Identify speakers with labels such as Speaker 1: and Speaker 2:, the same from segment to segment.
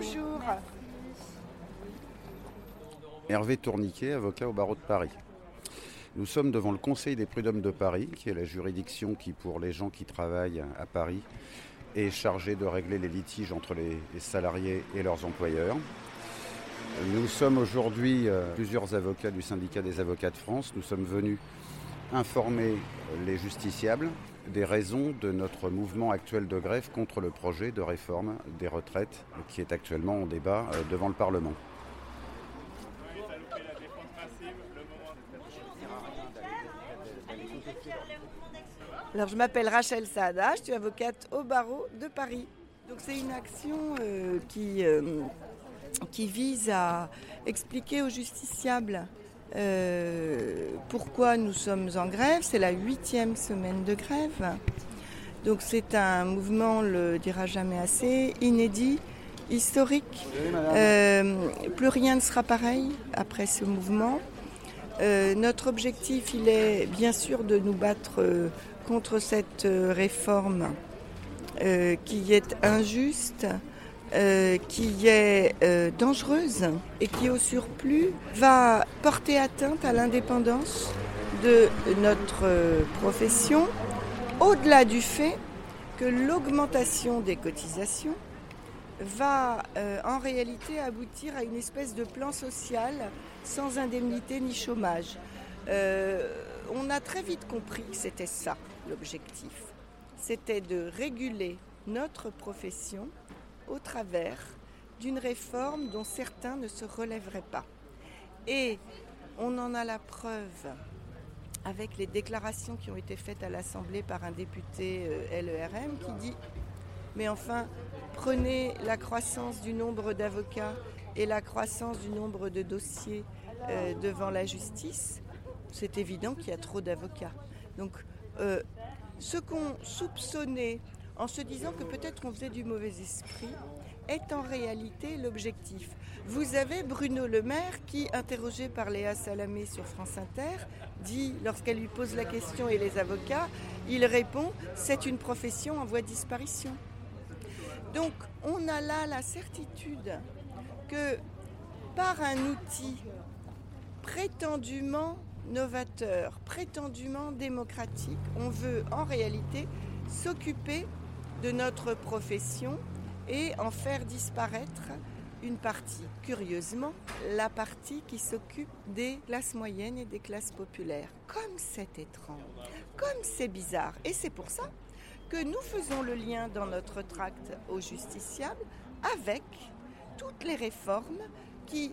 Speaker 1: Bonjour.
Speaker 2: Hervé Tourniquet, avocat au barreau de Paris. Nous sommes devant le Conseil des prud'hommes de Paris, qui est la juridiction qui, pour les gens qui travaillent à Paris, est chargée de régler les litiges entre les salariés et leurs employeurs. Nous sommes aujourd'hui euh, plusieurs avocats du syndicat des avocats de France. Nous sommes venus informer les justiciables des raisons de notre mouvement actuel de grève contre le projet de réforme des retraites qui est actuellement en débat euh, devant le Parlement.
Speaker 1: Alors je m'appelle Rachel Saada, je suis avocate au barreau de Paris. Donc c'est une action euh, qui, qui vise à expliquer aux justiciables euh, pourquoi nous sommes en grève? C'est la huitième semaine de grève. Donc c'est un mouvement, on le dira jamais assez, inédit, historique. Euh, plus rien ne sera pareil après ce mouvement. Euh, notre objectif, il est bien sûr de nous battre contre cette réforme qui est injuste, euh, qui est euh, dangereuse et qui au surplus va porter atteinte à l'indépendance de notre euh, profession, au-delà du fait que l'augmentation des cotisations va en réalité aboutir à une espèce de plan social sans indemnité ni chômage. on a très vite compris que c'était ça l'objectif. C'était de réguler notre profession au travers d'une réforme dont certains ne se relèveraient pas. Et on en a la preuve avec les déclarations qui ont été faites à l'Assemblée par un député euh, LERM qui dit Mais enfin, prenez la croissance du nombre d'avocats et la croissance du nombre de dossiers euh, devant la justice. C'est évident qu'il y a trop d'avocats. Donc, euh, ce qu'on soupçonnait en se disant que peut-être on faisait du mauvais esprit, est en réalité l'objectif. Vous avez Bruno Le Maire qui, interrogé par Léa Salamé sur France Inter, dit, lorsqu'elle lui pose la question et les avocats, il répond c'est une profession en voie de disparition. Donc on a là la certitude que par un outil prétendument novateur, prétendument démocratique, on veut en réalité s'occuper de notre profession et en faire disparaître une partie, curieusement, la partie qui s'occupe des classes moyennes et des classes populaires. Comme c'est étrange, comme c'est bizarre. Et c'est pour ça que nous faisons le lien dans notre tract aux justiciables avec toutes les réformes qui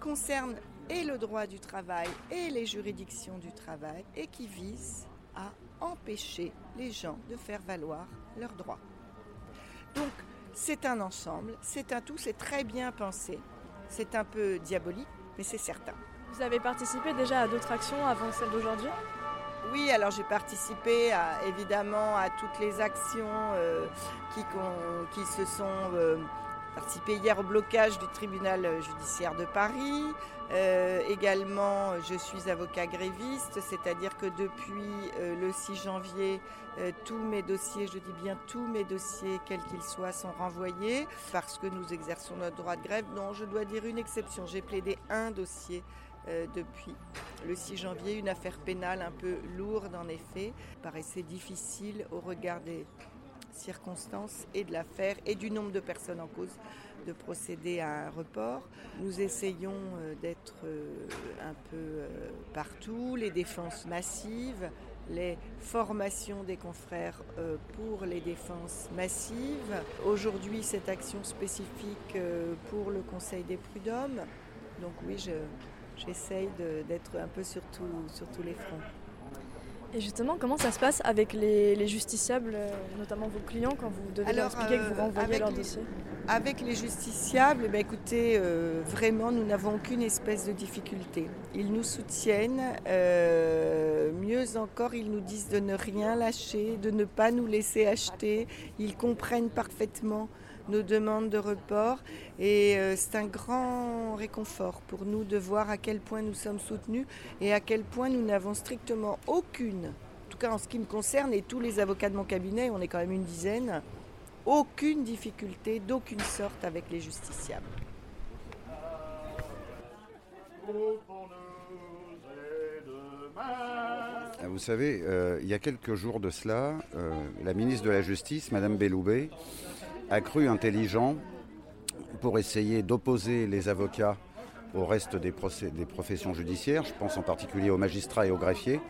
Speaker 1: concernent et le droit du travail et les juridictions du travail et qui visent à empêcher les gens de faire valoir leurs droits. Donc, c'est un ensemble, c'est un tout, c'est très bien pensé. C'est un peu diabolique, mais c'est certain.
Speaker 3: Vous avez participé déjà à d'autres actions avant celle d'aujourd'hui?
Speaker 1: Oui, alors j'ai participé évidemment à toutes les actions euh, qui, qui, se sont euh, participé hier au blocage du tribunal judiciaire de Paris. Euh, également, je suis avocat gréviste, c'est-à-dire que depuis euh, le 6 janvier, euh, tous mes dossiers, je dis bien tous mes dossiers, quels qu'ils soient, sont renvoyés parce que nous exerçons notre droit de grève. Non, je dois dire une exception. J'ai plaidé un dossier depuis le 6 janvier, une affaire pénale un peu lourde en effet, paraissait difficile au regard des circonstances et de l'affaire et du nombre de personnes en cause de procéder à un report. Nous essayons euh, d'être euh, un peu euh, partout, les défenses massives, les formations des confrères pour les défenses massives. Aujourd'hui, cette action spécifique pour le Conseil des prud'hommes. Donc oui, j'essaye d'être un peu sur, sur tous les fronts.
Speaker 3: Et justement, comment ça se passe avec les, justiciables, euh, notamment vos clients, quand vous devez leur expliquer que vous euh, renvoyez leur dossier?
Speaker 1: Avec les justiciables, eh ben, écoutez, euh, vraiment, nous n'avons aucune espèce de difficulté. Ils nous soutiennent, mieux encore, ils nous disent de ne rien lâcher, de ne pas nous laisser acheter. Ils comprennent parfaitement nos demandes de report. Et euh, c'est un grand réconfort pour nous de voir à quel point nous sommes soutenus et à quel point nous n'avons strictement aucune, en tout cas en ce qui me concerne et tous les avocats de mon cabinet, on est quand même une dizaine, aucune difficulté d'aucune sorte avec les justiciables.
Speaker 2: Ah, vous savez, euh, il y a quelques jours de cela, euh, la ministre de la Justice, Madame Belloubet, a cru intelligent pour essayer d'opposer les avocats au reste des, professions judiciaires, je pense en particulier aux magistrats et aux greffiers,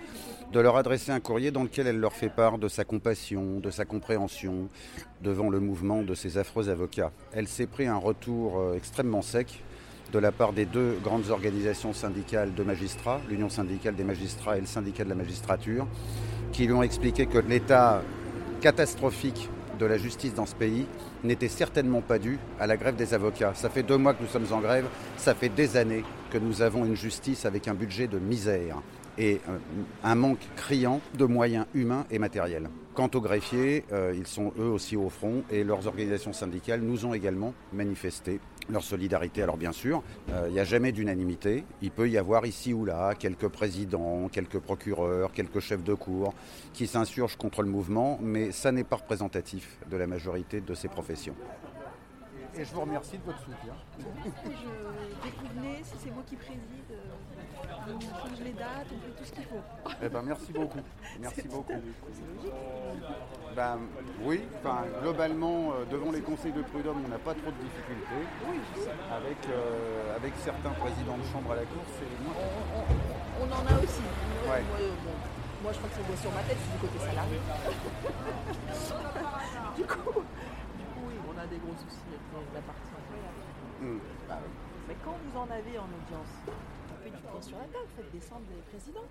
Speaker 2: de leur adresser un courrier dans lequel elle leur fait part de sa compassion, de sa compréhension devant le mouvement de ces affreux avocats. Elle s'est pris un retour euh, extrêmement sec de la part des deux grandes organisations syndicales de magistrats, l'Union syndicale des magistrats et le syndicat de la magistrature, qui lui ont expliqué que l'état catastrophique de la justice dans ce pays n'était certainement pas dû à la grève des avocats. Ça fait deux mois que nous sommes en grève, ça fait des années que nous avons une justice avec un budget de misère et un manque criant de moyens humains et matériels. Quant aux greffiers, euh, ils sont eux aussi au front et leurs organisations syndicales nous ont également manifesté leur solidarité. Alors bien sûr, euh, il n'y a jamais d'unanimité. Il peut y avoir ici ou là quelques présidents, quelques procureurs, quelques chefs de cour qui s'insurgent contre le mouvement, mais ça n'est pas représentatif de la majorité de ces professions. Et je vous remercie de votre soutien.
Speaker 4: Je si c'est moi qui préside, euh, on change les dates, on fait tout ce qu'il faut.
Speaker 2: Eh ben, merci beaucoup. Merci beaucoup. Ben, oui, enfin, globalement, euh, devant les conseils de prud'homme, on n'a pas trop de difficultés.
Speaker 4: Oui,
Speaker 2: avec, euh, avec certains présidents de chambre à la cour, c'est
Speaker 4: moins. On, en a aussi. Moi, moi, je crois que c'est sur ma tête, c'est du côté salarié. du coup des gros soucis avec la partie. Bah Mais quand vous en avez en audience, faites du poing sur la table, faites descendre les présidents.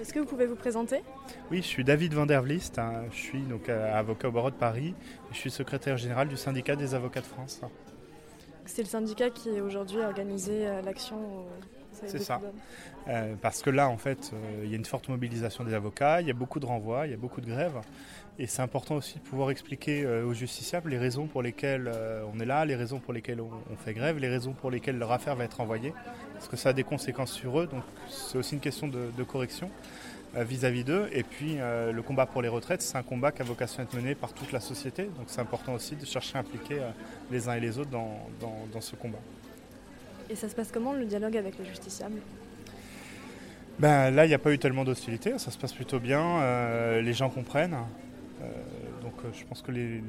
Speaker 3: Est-ce que vous pouvez vous présenter?
Speaker 5: Oui, je suis David Van der Vlist, hein. je suis donc euh, avocat au barreau de Paris, je suis secrétaire général du syndicat des avocats de France.
Speaker 3: C'est le syndicat qui aujourd'hui a organisé euh, l'action
Speaker 5: c'est ça. Euh, parce que là, en fait, il y a une forte mobilisation des avocats, il y a beaucoup de renvois, il y a beaucoup de grèves. Et c'est important aussi de pouvoir expliquer euh, aux justiciables les raisons pour lesquelles euh, on est là, les raisons pour lesquelles on, fait grève, les raisons pour lesquelles leur affaire va être envoyée. Parce que ça a des conséquences sur eux, donc c'est aussi une question de, correction euh, vis-à-vis d'eux. Et puis le combat pour les retraites, c'est un combat qui a vocation à être mené par toute la société. Donc c'est important aussi de chercher à impliquer les uns et les autres dans, dans ce combat.
Speaker 3: Et ça se passe comment le dialogue avec les justiciables
Speaker 5: ben, Là, il n'y a pas eu tellement d'hostilité, ça se passe plutôt bien, les gens comprennent. Euh, donc euh, je pense que les,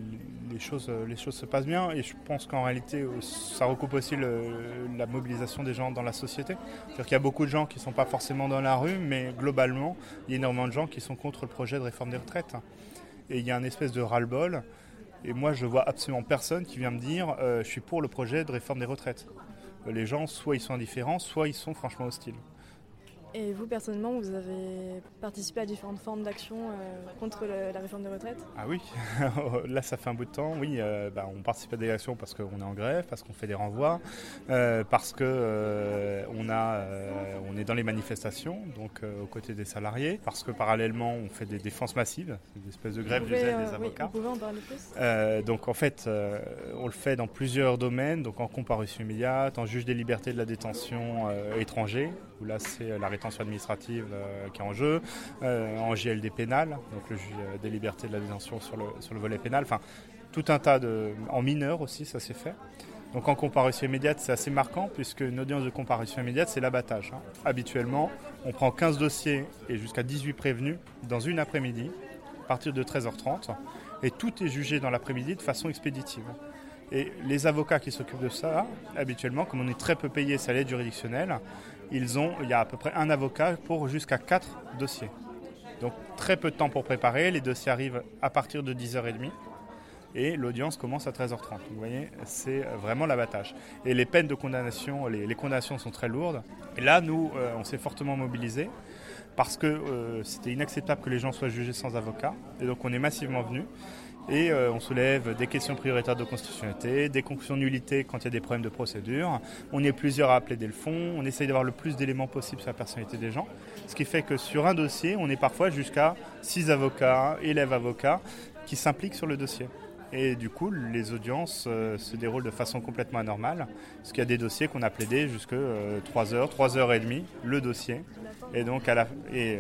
Speaker 5: choses, euh, les choses se passent bien et je pense qu'en réalité ça recoupe aussi la mobilisation des gens dans la société. C'est-à-dire qu'il y a beaucoup de gens qui ne sont pas forcément dans la rue, mais globalement il y a énormément de gens qui sont contre le projet de réforme des retraites. Et il y a une espèce de ras-le-bol. Et moi je vois absolument personne qui vient me dire je suis pour le projet de réforme des retraites. Les gens soit ils sont indifférents, soit ils sont franchement hostiles.
Speaker 3: Et vous, personnellement, vous avez participé à différentes formes d'action euh, contre la réforme des retraites?
Speaker 5: Ah oui, là ça fait un bout de temps, oui. Euh, bah, on participe à des actions parce qu'on est en grève, parce qu'on fait des renvois, euh, parce qu'on on on est dans les manifestations, donc aux côtés des salariés, parce que parallèlement on fait des défenses massives, des espèces de grève du zèle des avocats.
Speaker 3: vous pouvez en parler plus?
Speaker 5: Donc en fait, on le fait dans plusieurs domaines, donc en comparution immédiate, en juge des libertés de la détention étranger, où là c'est la administrative euh, qui est en jeu, euh, en JLD pénal, donc le juge des libertés de la détention sur le, sur le volet pénal, enfin tout un tas de... En mineur aussi, ça s'est fait. Donc en comparution immédiate, c'est assez marquant puisque une audience de comparution immédiate, c'est l'abattage. Hein. Habituellement, on prend 15 dossiers et jusqu'à 18 prévenus dans une après-midi, à partir de 13h30, et tout est jugé dans l'après-midi de façon expéditive. Et les avocats qui s'occupent de ça, habituellement, comme on est très peu payé, ça l'aide juridictionnelle, ils ont, il y a à peu près un avocat pour jusqu'à quatre dossiers. Donc très peu de temps pour préparer, les dossiers arrivent à partir de 10h30 et l'audience commence à 13h30. Vous voyez, c'est vraiment l'abattage. Et les peines de condamnation, les, condamnations sont très lourdes. Et là, nous, euh, on s'est fortement mobilisés parce que euh, c'était inacceptable que les gens soient jugés sans avocat. Et donc on est massivement venus. Et euh, on soulève des questions prioritaires de constitutionnalité, des conclusions de nullité quand il y a des problèmes de procédure. On est plusieurs à plaider le fond. On essaye d'avoir le plus d'éléments possible sur la personnalité des gens. Ce qui fait que sur un dossier, on est parfois jusqu'à six avocats, élèves avocats, qui s'impliquent sur le dossier. Et du coup, les audiences euh, se déroulent de façon complètement anormale. Parce qu'il y a des dossiers qu'on a plaidés jusque 3 heures, 3 heures et demie, le dossier. Et donc, et,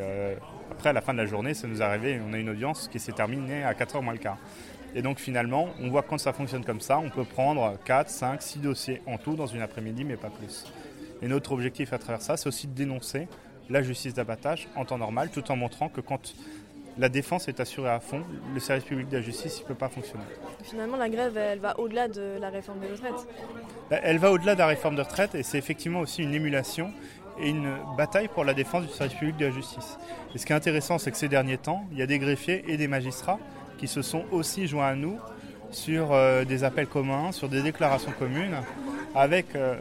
Speaker 5: après, à la fin de la journée, ça nous est arrivé, on a une audience qui s'est terminée à 4 heures moins le quart. Et donc finalement, on voit que quand ça fonctionne comme ça, on peut prendre 4, 5, 6 dossiers en tout dans une après-midi, mais pas plus. Et notre objectif à travers ça, c'est aussi de dénoncer la justice d'abattage en temps normal, tout en montrant que quand la défense est assurée à fond, le service public de la justice ne peut pas fonctionner.
Speaker 3: Finalement, la grève, elle va au-delà de la réforme des retraites
Speaker 5: bah, Elle va au-delà de la réforme des retraites et c'est effectivement aussi une émulation et une bataille pour la défense du service public de la justice. Et ce qui est intéressant, c'est que ces derniers temps, il y a des greffiers et des magistrats qui se sont aussi joints à nous sur euh, des appels communs, sur des déclarations communes, avec euh,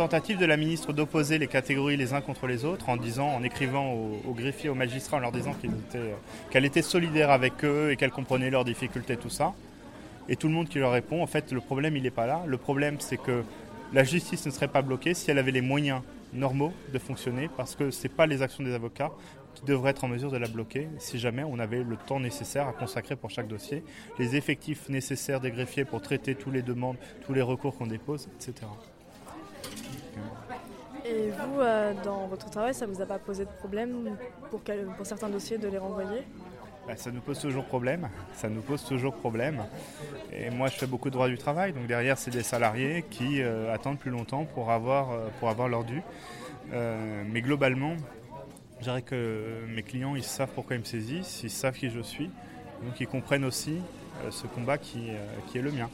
Speaker 5: tentative de la ministre d'opposer les catégories les uns contre les autres, en disant, en écrivant aux, greffiers, aux magistrats, en leur disant euh, qu'elle était, solidaire avec eux et qu'elle comprenait leurs difficultés, tout ça. Et tout le monde qui leur répond, en fait, le problème, il n'est pas là. Le problème, c'est que la justice ne serait pas bloquée si elle avait les moyens normaux de fonctionner, parce que ce n'est pas les actions des avocats, qui devrait être en mesure de la bloquer si jamais on avait le temps nécessaire à consacrer pour chaque dossier, les effectifs nécessaires des greffiers pour traiter toutes les demandes, tous les recours qu'on dépose, etc.
Speaker 3: Et vous, euh, dans votre travail, ça ne vous a pas posé de problème pour, certains dossiers de les renvoyer?
Speaker 5: Bah, ça nous pose toujours problème. Ça nous pose toujours problème. Et moi, je fais beaucoup de droit du travail. Donc derrière, c'est des salariés qui euh, attendent plus longtemps pour avoir, euh, leur dû. mais globalement, je dirais que mes clients, ils savent pourquoi ils me saisissent, ils savent qui je suis, donc ils comprennent aussi ce combat qui, euh, qui, est le mien.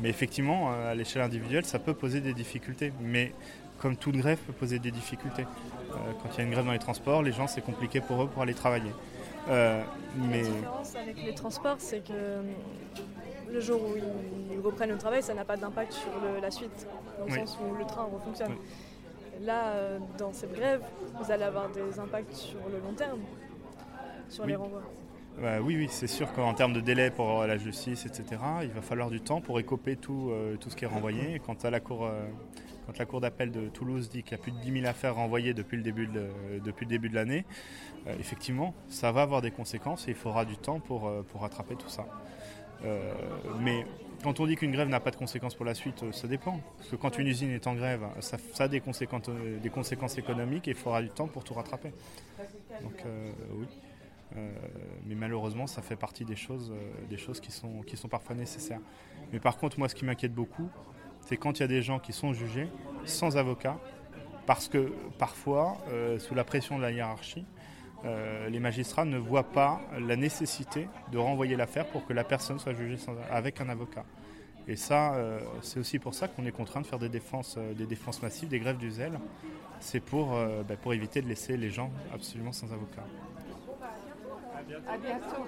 Speaker 5: Mais effectivement, euh, à l'échelle individuelle, ça peut poser des difficultés. Mais comme toute grève peut poser des difficultés. quand il y a une grève dans les transports, les gens, c'est compliqué pour eux pour aller travailler.
Speaker 3: mais... La différence avec les transports, c'est que le jour où ils reprennent le travail, ça n'a pas d'impact sur la suite, dans le sens où le train refonctionne. Là, euh, dans cette grève, vous allez avoir des impacts sur le long terme, sur les renvois.
Speaker 5: Bah oui, oui, c'est sûr qu'en termes de délai pour la justice, etc., il va falloir du temps pour écoper tout, euh, tout ce qui est renvoyé. Et quand, la cour, euh, quand la Cour d'appel de Toulouse dit qu'il y a plus de 10 000 affaires renvoyées depuis le début de, depuis le début de l'année, effectivement, ça va avoir des conséquences et il faudra du temps pour, pour rattraper tout ça. mais quand on dit qu'une grève n'a pas de conséquences pour la suite, euh, ça dépend. Parce que quand une usine est en grève, ça, a des conséquences, euh, des conséquences économiques et il faudra du temps pour tout rattraper. Donc euh, oui. Mais malheureusement, ça fait partie des choses, des choses qui, sont, qui sont parfois nécessaires. Mais par contre, moi, ce qui m'inquiète beaucoup, c'est quand il y a des gens qui sont jugés sans avocat, parce que parfois, sous la pression de la hiérarchie, euh, les magistrats ne voient pas la nécessité de renvoyer l'affaire pour que la personne soit jugée avec un avocat. Et ça, euh, c'est aussi pour ça qu'on est contraint de faire des défenses, euh, des défenses massives, des grèves du zèle. C'est pour, bah, pour éviter de laisser les gens absolument sans avocat. À bientôt.